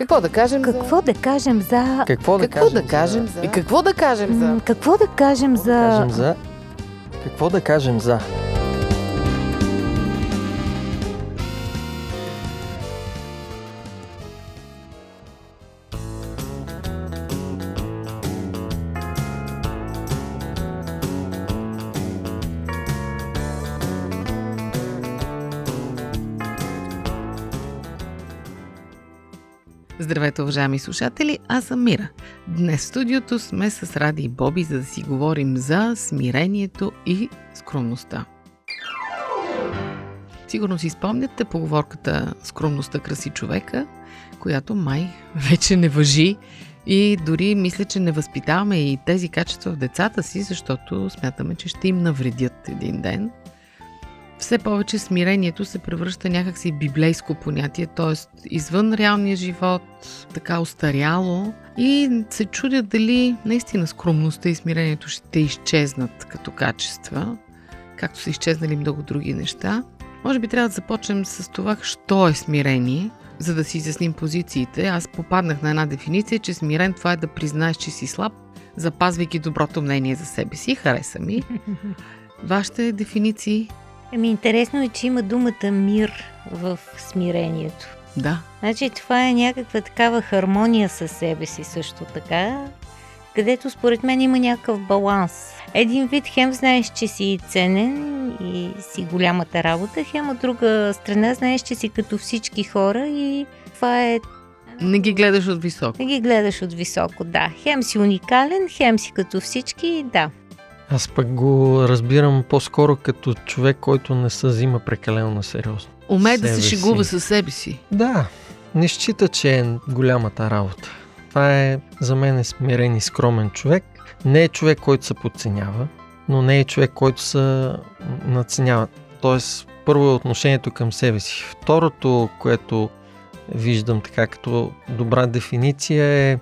Какво да кажем Какво за... да кажем за... Какво да Какво да кажем кажем за... за... И какво да кажем за... Какво да кажем Какво да за... кажем за... Какво да кажем за... Здравейте, уважаеми слушатели, аз съм Мира. Днес в студиото сме с Ради и Боби, за да си говорим за смирението и скромността. Сигурно си спомняте поговорката «Скромността краси човека», която май вече не въжи и дори мисля, че не възпитаваме и тези качества в децата си, защото смятаме, че ще им навредят един ден – все повече смирението се превръща някакси библейско понятие, т.е. извън реалния живот, така устаряло и се чудят дали наистина скромността и смирението ще изчезнат като качества, както са изчезнали много други неща. Може би трябва да започнем с това, що е смирение, за да си изясним позициите. Аз попаднах на една дефиниция, че смирен това е да признаеш, че си слаб, запазвайки доброто мнение за себе си. Хареса ми. Вашите дефиниции Ами интересно е, че има думата мир в смирението. Да. Значи това е някаква такава хармония със себе си също така, където според мен има някакъв баланс. Един вид хем знаеш, че си ценен и си голямата работа, хем от друга страна знаеш, че си като всички хора и това е Не ги гледаш от високо. да ги гледаш от високо, да. Хем си уникален, хем си като всички, да. Аз пък го разбирам по-скоро като човек, който не се взима прекалено на сериозно. Умее да се шегува със себе си. Да, не счита, че е голямата работа. Това е за мен е смирен и скромен човек. Не е човек, който се подценява, но не е човек, който се надценява. Тоест, първо е отношението към себе си. Второто, което виждам така като добра дефиниция е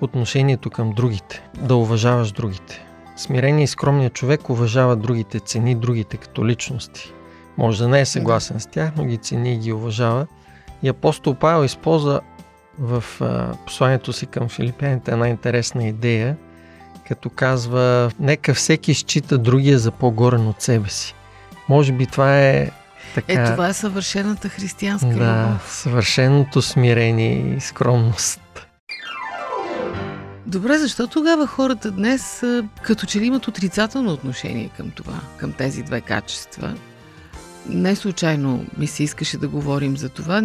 отношението към другите. Да уважаваш другите. Смиреният и скромният човек уважава другите, цени другите като личности. Може да не е съгласен с тях, но ги цени и ги уважава. И апостол Павел използва в а, посланието си към филипяните една интересна идея, като казва, нека всеки счита другия за по-горен от себе си. Може би това е така... Е, това е съвършената християнска да, любов. съвършеното смирение и скромност. Добре, защо тогава хората днес като че ли имат отрицателно отношение към това, към тези две качества? Не случайно ми се искаше да говорим за това.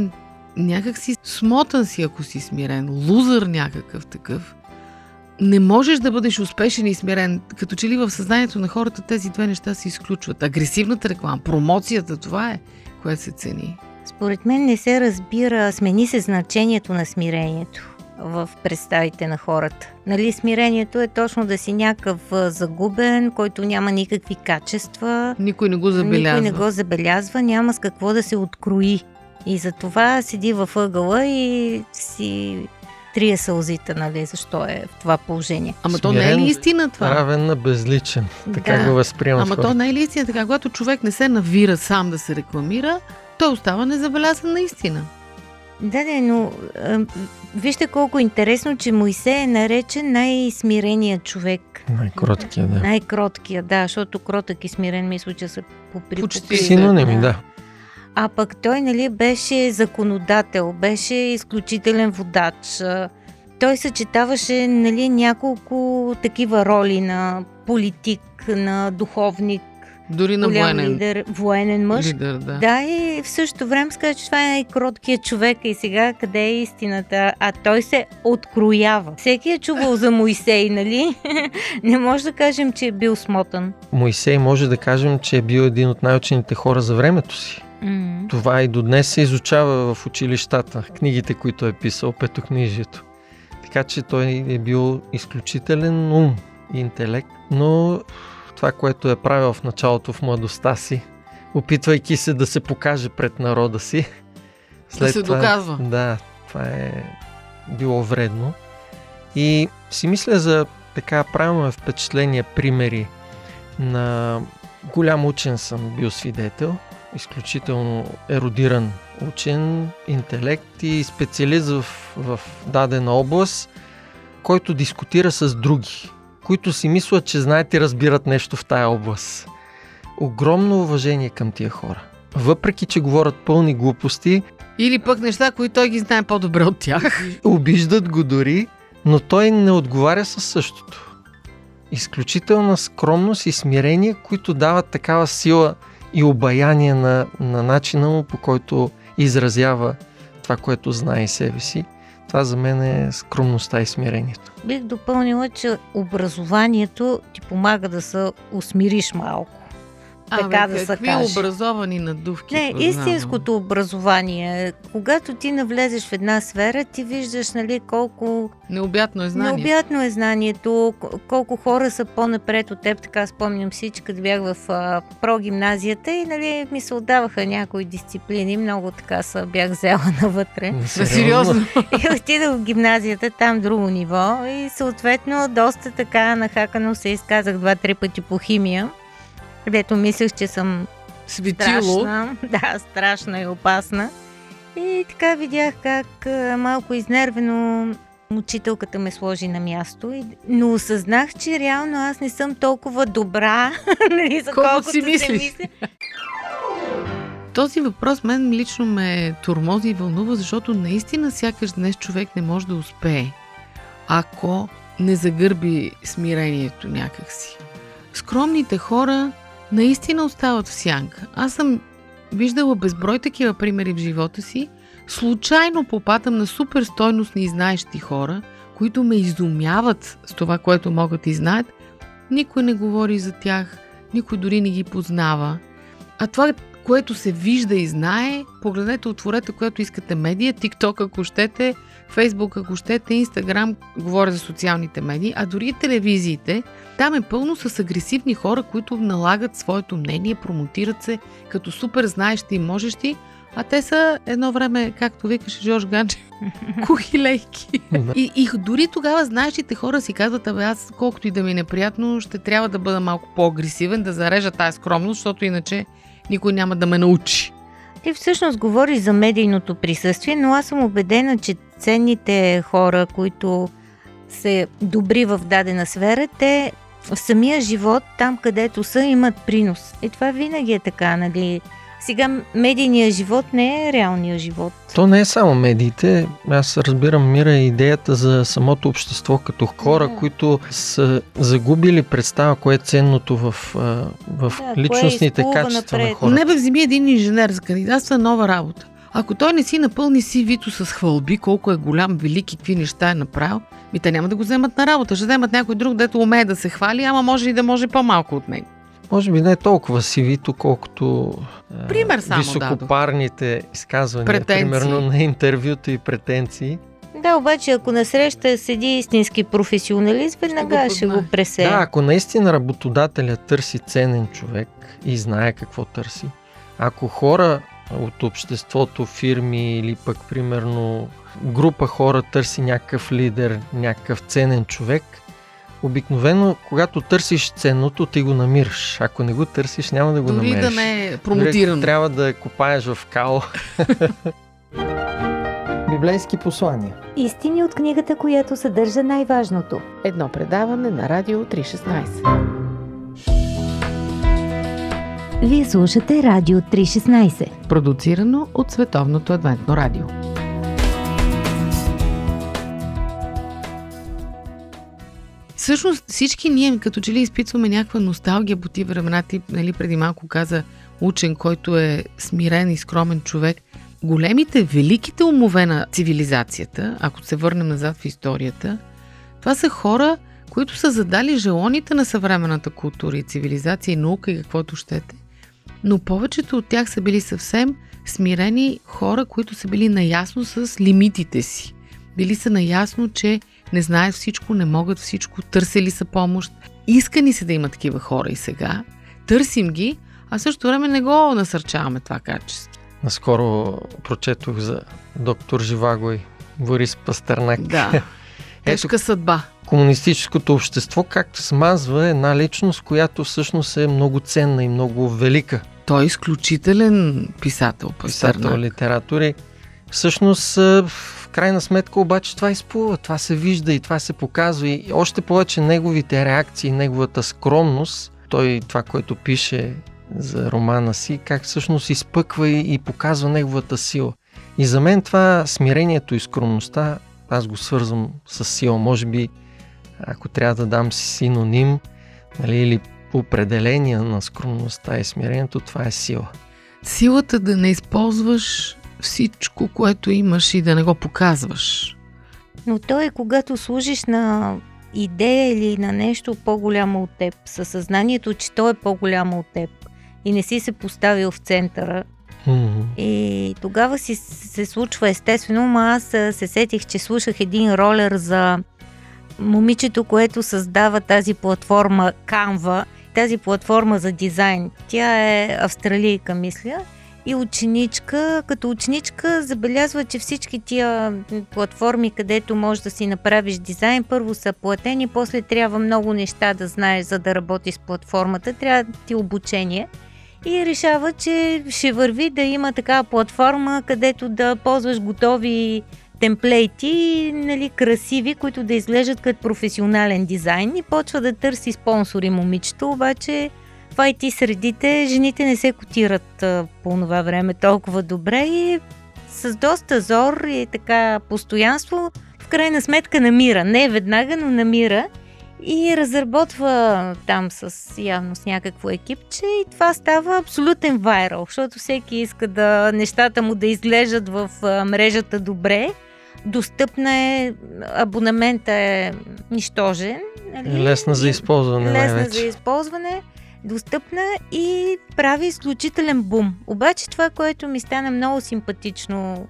Някак си смотан си, ако си смирен, лузър някакъв такъв. Не можеш да бъдеш успешен и смирен. Като че ли в съзнанието на хората тези две неща се изключват. Агресивната реклама, промоцията, това е, което се цени. Според мен не се разбира, смени се значението на смирението в представите на хората. Нали, смирението е точно да си някакъв загубен, който няма никакви качества, Никой не го забелязва. никой не го забелязва, няма с какво да се открои. И затова седи във ъгъла и си трие сълзите, нали, защо е в това положение. Ама то не е ли Смирен, истина това? Равен на безличен. Така Да. го възприемат Ама хората. то не е ли истина така? Когато човек не се навира сам да се рекламира, той остава незабелязан наистина. Да, да, но а, вижте колко интересно, че Моисей е наречен най-смиреният човек. Най-кроткия, да. Най-кроткия, да, защото кротък и смирен мисля, че са по Почти Синоними, да. А пък той, нали, беше законодател, беше изключителен водач. Той съчетаваше, нали, няколко такива роли на политик, на духовник, Дори на голям военен лидер, военен мъж. лидер, да. Да, и в същото време сказа, че това е най-кроткият човек и сега къде е истината? А той се откроява. Всеки е чувал за Моисей, нали? Не може да кажем, че е бил смотан. Моисей може да кажем, че е бил един от най-учените хора за времето си. М. Това и до днес се изучава в училищата, книгите, които е писал, петокнижието. Така че той е бил изключителен ум и интелект, но това, което е правил в началото в младостта си, опитвайки се да се покаже пред народа си, Да се доказва. Да, това е било вредно. И си мисля за така правилно впечатление, примери на голям учен съм бил свидетел изключително еродиран учен, интелект и специалист в, в дадена област, който дискутира с други, които си мислят, че знаят и разбират нещо в тая област. Огромно уважение към тия хора. Въпреки, че говорят пълни глупости, Или пък неща, които той ги знае по-добре от тях. обиждат го дори, но той не отговаря със същото. Изключителна скромност и смирение, които дават такава сила и обаяние на, на начина му, по който изразява това, което знае себе си. Това за мен е скромността и смирението. Бих допълнила, че образованието ти помага да се усмириш малко. Така да се какви каже. образовани надувки. Не, познавам. истинското образование. Когато ти навлезеш в една сфера, ти виждаш нали, колко Необятно е знание. необятно е знанието, колко хора са по-напред от теб. Така спомням всички, като бях в а, прогимназията и нали, ми се отдаваха някои дисциплини. Много така са, бях взела навътре. Да, сериозно. И отидох в гимназията, там друго ниво и съответно доста така нахакано се изказах два-три пъти по химия, където мислех, че съм Светило. страшна, да, страшна и опасна. И така видях как малко изнервено учителката ме сложи на място, но осъзнах, че реално аз не съм толкова добра, нали, за Колкото колкото си мисля. Този въпрос мен лично ме турмози и вълнува, защото наистина сякаш днес човек не може да успее, ако не загърби смирението някакси. Скромните хора наистина остават в сянка. Аз съм виждала безброй такива примери в живота си. Случайно попадам на супер стойностни и знаещи хора, които ме изумяват с това, което могат и знаят. Никой не говори за тях, никой дори не ги познава. А това, което се вижда и знае, погледнете, отворете, което искате медия, TikTok, ако щете, Facebook, ако щете, Instagram, говоря за социалните медии, а дори и телевизиите, там е пълно с агресивни хора, които налагат своето мнение, промотират се като супер знаещи и можещи, а те са едно време, както викаше Жорж Ганчев, кухилейки. Да. И, и дори тогава знаещите хора си казват, абе аз колкото и да ми е неприятно, ще трябва да бъда малко по-агресивен, да зарежа тази скромност, защото иначе никой няма да ме научи. Ти всъщност говориш за медийното присъствие, но аз съм убедена, че ценните хора, които са добри в дадена сфера, те в самия живот, там където са, имат принос. И това винаги е така, нали? Сега медийният живот не е реалният живот. То не е само медиите. Аз разбирам мира и идеята за самото общество като хора, Да. които са загубили представа кое е ценното в, в Да, кое личностните качества на напред. хората. Не бе вземи един инженер за кандидатства нова работа. Ако той не си напълни си вито с хвалби, колко е голям, велик и какви неща е направил, ми те няма да го вземат на работа. Ще вземат някой друг, дето умее да се хвали, ама може и да може по-малко от него. Може би не е толкова сивито, колкото а, Пример само високопарните изказвания, Претенции. примерно на интервюта и претенции. Да, обаче ако насреща седи истински професионалист, веднага го ще го познае. пресе. Да, ако наистина работодателя търси ценен човек и знае какво търси, ако хора от обществото, фирми или пък примерно група хора търси някакъв лидер, някакъв ценен човек, обикновено, когато търсиш ценното, ти го намираш. Ако не го търсиш, няма да го Дори намериш. да не е Дори промотирано. трябва да я копаеш в кал. Библейски послания. Истини от книгата, която съдържа най-важното. Едно предаване на Радио 316. Вие слушате Радио 316. Продуцирано от Световното адвентно радио. Всъщност всички ние като че ли изпитваме някаква носталгия по тия времена. Ти нали, преди малко каза учен, който е смирен и скромен човек. Големите, великите умове на цивилизацията, ако се върнем назад в историята, това са хора, които са задали желоните на съвременната култура и цивилизация и наука и каквото щете. Но повечето от тях са били съвсем смирени хора, които са били наясно с лимитите си. Били са наясно, че не знаят всичко, не могат всичко, търсили са помощ. Искани се да има такива хора и сега. Търсим ги, а също време не го насърчаваме това качество. Наскоро прочетох за доктор Живаго и Борис Пастернак. Да. Тежка съдба. комунистическото общество как смазва една личност, която всъщност е много ценна и много велика. Той е изключителен писател, писател, Пастернак. литератор и всъщност а, в крайна сметка обаче това изплува, това се вижда и това се показва и още повече неговите реакции, неговата скромност, той това, което пише за романа си, как всъщност изпъква и, и показва неговата сила. И за мен това смирението и скромността, аз го свързвам с сила. Може би, ако трябва да дам си синоним, нали, или определение на скромността и смирението, това е сила. Силата да не използваш всичко, което имаш и да не го показваш. Но то е когато служиш на идея или на нещо по-голямо от теб, със съзнанието, че то е по-голямо от теб и не си се поставил в центъра. И тогава си се случва естествено, но аз се сетих, че слушах един ролер за момичето, което създава тази платформа Canva, тази платформа за дизайн. Тя е австралийка, мисля и ученичка. Като ученичка забелязва, че всички тия платформи, където можеш да си направиш дизайн, първо са платени, после трябва много неща да знаеш, за да работи с платформата. Трябва ти обучение. И решава, че ще върви да има такава платформа, където да ползваш готови темплейти, нали, красиви, които да изглеждат като професионален дизайн и почва да търси спонсори момичето, обаче в IT средите жените не се котират по това време толкова добре и с доста зор и така постоянство в крайна сметка намира. Не веднага, но намира и разработва там с явно с някакво екипче и това става абсолютен вайрал, защото всеки иска да нещата му да изглеждат в мрежата добре. Достъпна е, абонамента е нищожен. Нали? Лесна за използване. Лесна най-вече. за използване достъпна и прави изключителен бум. Обаче това, което ми стана много симпатично,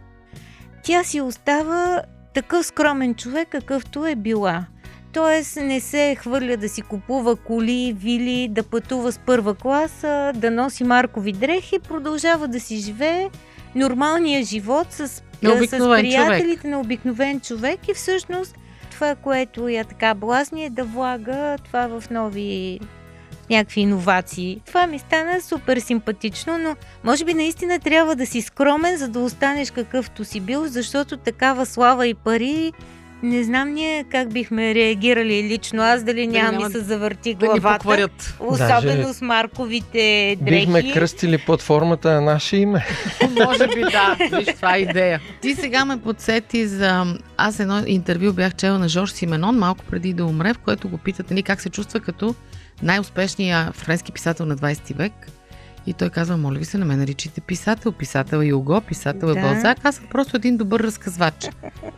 тя си остава такъв скромен човек, какъвто е била. Тоест не се хвърля да си купува коли, вили, да пътува с първа класа, да носи маркови дрехи, продължава да си живее нормалния живот с, с приятелите човек. на обикновен човек и всъщност това, което я така блазни е да влага това в нови някакви иновации. Това ми стана супер симпатично, но може би наистина трябва да си скромен, за да останеш какъвто си бил, защото такава слава и пари не знам ние как бихме реагирали лично аз, дали няма няма ми се завърти Да ни главата. покварят. Особено Даже с марковите дрехи. Бихме кръстили платформата на наше име. Може би да. Виж, това е идея. Ти сега ме подсети за... Аз едно интервю бях чела на Жорж Сименон малко преди да умре, в което го питат нали, как се чувства като най-успешния френски писател на 20 век. И той казва, моля ви се, не ме наричайте писател. Писател е Юго, писател е Да. Балзак. Аз съм просто един добър разказвач.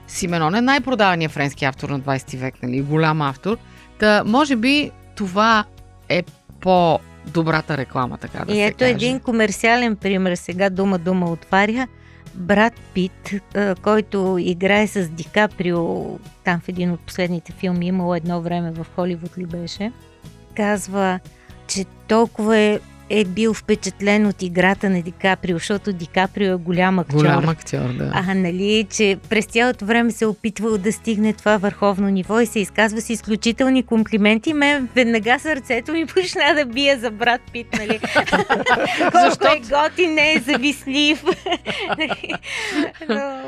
Сименон е най-продаваният френски автор на 20 век, нали? Голям автор. Та, може би това е по-добрата реклама, така да И се ето каже. един комерциален пример. Сега дума-дума отваря. Брат Пит, а, който играе с Ди Каприо, там в един от последните филми, имало едно време в Холивуд ли беше, казва, че толкова е, е бил впечатлен от играта на Ди Каприо, защото Ди Каприо е голям актьор. Голям актьор, да. А, нали, че през цялото време се е опитвал да стигне това върховно ниво и се изказва с изключителни комплименти. Мен веднага сърцето ми почна да бие за брат Пит, нали? Колко е Защото- готин, не е завистлив. Но,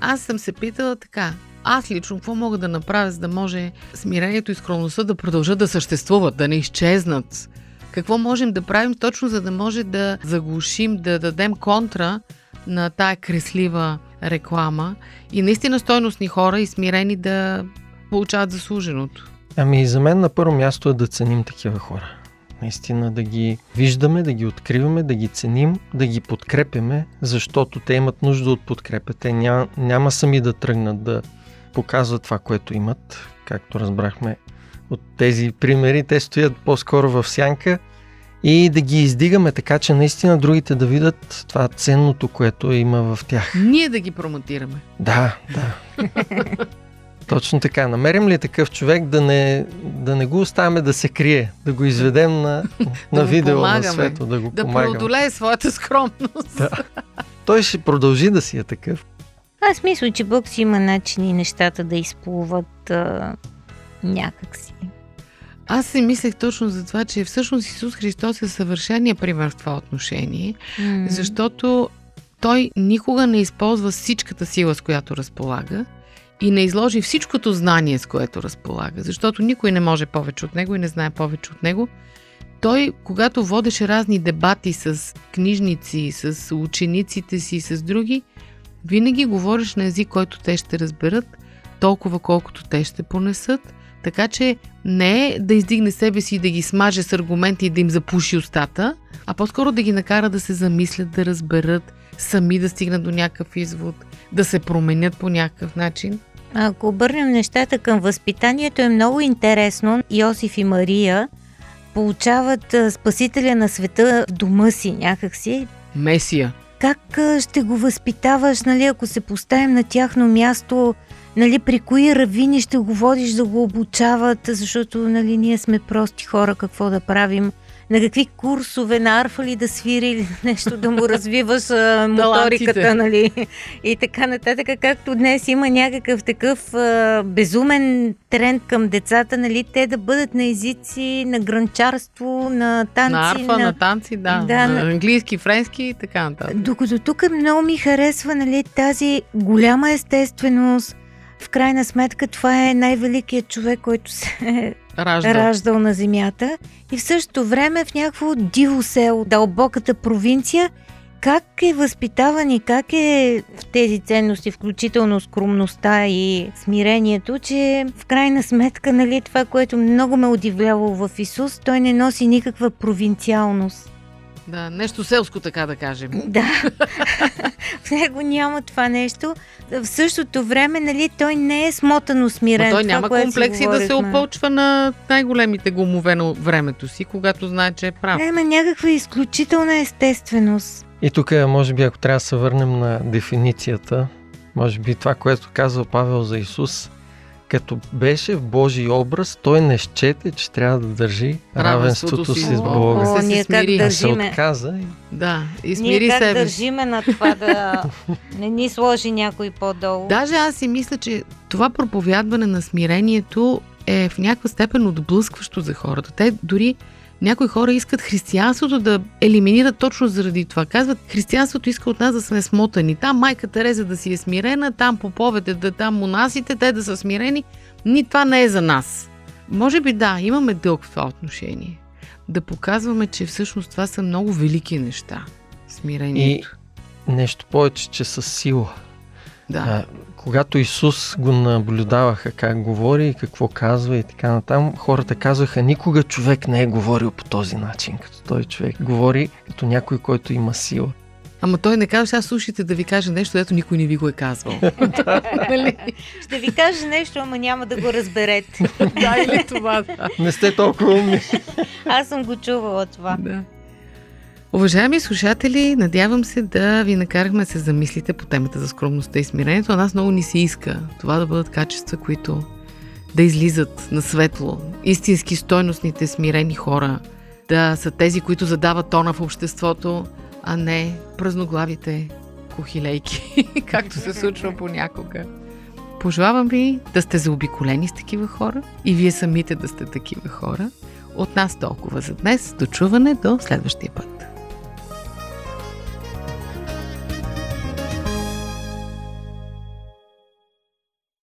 Аз съм се питала така. Аз лично какво мога да направя, за да може смирението и скромността да продължат да съществуват, да не изчезнат? Какво можем да правим точно, за да може да заглушим, да дадем контра на тая креслива реклама и наистина стойностни хора и смирени да получават заслуженото? Ами за мен на първо място е да ценим такива хора. Наистина да ги виждаме, да ги откриваме, да ги ценим, да ги подкрепяме, защото те имат нужда от подкрепа. Те няма, няма сами да тръгнат да показват това, което имат. Както разбрахме от тези примери, те стоят по-скоро в сянка и да ги издигаме така, че наистина другите да видят това ценното, което има в тях. Ние да ги промотираме. Да, да. Точно така. Намерим ли такъв човек да не, да не го оставяме да се крие, да го изведем на, на му видео на помагаме, свето, да го Да помагаме. преодолее своята скромност. Да. Той ще продължи да си е такъв. аз мисля, че Бог си има начини нещата да изплуват а, някакси. Аз си мислех точно за това, че всъщност Исус Христос е съвършения пример в това отношение, М. защото той никога не използва всичката сила, с която разполага и не изложи всичкото знание, с което разполага, защото никой не може повече от него и не знае повече от него. Той, когато водеше разни дебати с книжници, с учениците си, с други, винаги говориш на език, който те ще разберат, толкова колкото те ще понесат, така че не е да издигне себе си и да ги смаже с аргументи и да им запуши устата, а по-скоро да ги накара да се замислят, да разберат, сами да стигнат до някакъв извод, да се променят по някакъв начин. Ако обърнем нещата към възпитанието е много интересно. Йосиф и Мария получават Спасителя на света в дома си някакси. Месия. Как ще го възпитаваш, нали, ако се поставим на тяхно място, нали, при кои равини ще го водиш да го обучават, защото нали, ние сме прости хора, какво да правим на какви курсове на арфа ли да свири или нещо да му развиваш а, моториката, нали? И така нататък, както днес има някакъв такъв а, безумен тренд към децата, нали? Те да бъдат на езици, на гранчарство, на танци. на арфа, на, танци, да. Да, на на- английски, френски и така нататък. Докато тук много ми харесва нали, тази голяма естественост. В крайна сметка това е най-великият човек, който се е Ражда. раждал на земята. И в същото време в някакво диво село, дълбоката провинция, как е възпитаван и как е в тези ценности, включително скромността и смирението, че в крайна сметка, нали, това, което много ме удивлявало в Исус, той не носи никаква провинциалност. Да, нещо селско, така да кажем. Да. в него няма това нещо. В същото време, нали, той не е смотано смирен. Но той това, няма комплекси да се опълчва на най-големите гумове на времето си, когато знае, че е прав. Да, има някаква изключителна естественост. И тук, може би, ако трябва да се върнем на дефиницията, може би това, което казва Павел за Исус, като беше в Божий образ, той не счете, че трябва да държи Равенството равенството си си с Бога. О, се ние как смири. А се държиме. отказа и Да, и Ние смири как себе държиме на това да не ни сложи някой по-долу. Даже аз си мисля, че това проповядване на смирението е в някаква степен отблъскващо за хората. Те дори някои хора искат християнството да елиминират точно заради това. Казват, християнството иска от нас да сме смотани. Там майка Тереза да си е смирена, там поповете, да там монасите, те да са смирени. Ни това не е за нас. Може би да, имаме дълг в това отношение. Да показваме, че всъщност това са много велики неща. Смирението. нещо повече, че със сила. Да. А, когато Исус го наблюдаваха как говори и какво казва и така натам, хората казваха, никога човек не е говорил по този начин, като той човек. Говори като някой, който има сила. Ама той не казва, сега слушайте да ви кажа нещо, дето никой не ви го е казвал. Нали? Ще ви кажа нещо, ама няма да го разберете. да, или това. Не сте толкова умни. Аз съм го чувала това. да. Уважаеми слушатели, надявам се да ви накарахме се замислите по темата за скромността и смирението. А нас много ни се иска това да бъдат качества, които да излизат на светло. Истински стойностните смирени хора да са тези, които задават тона в обществото, а не празноглавите кухилейки, както се случва понякога. Пожелавам ви да сте заобиколени с такива хора и вие самите да сте такива хора. От нас толкова за днес. До чуване до следващия път.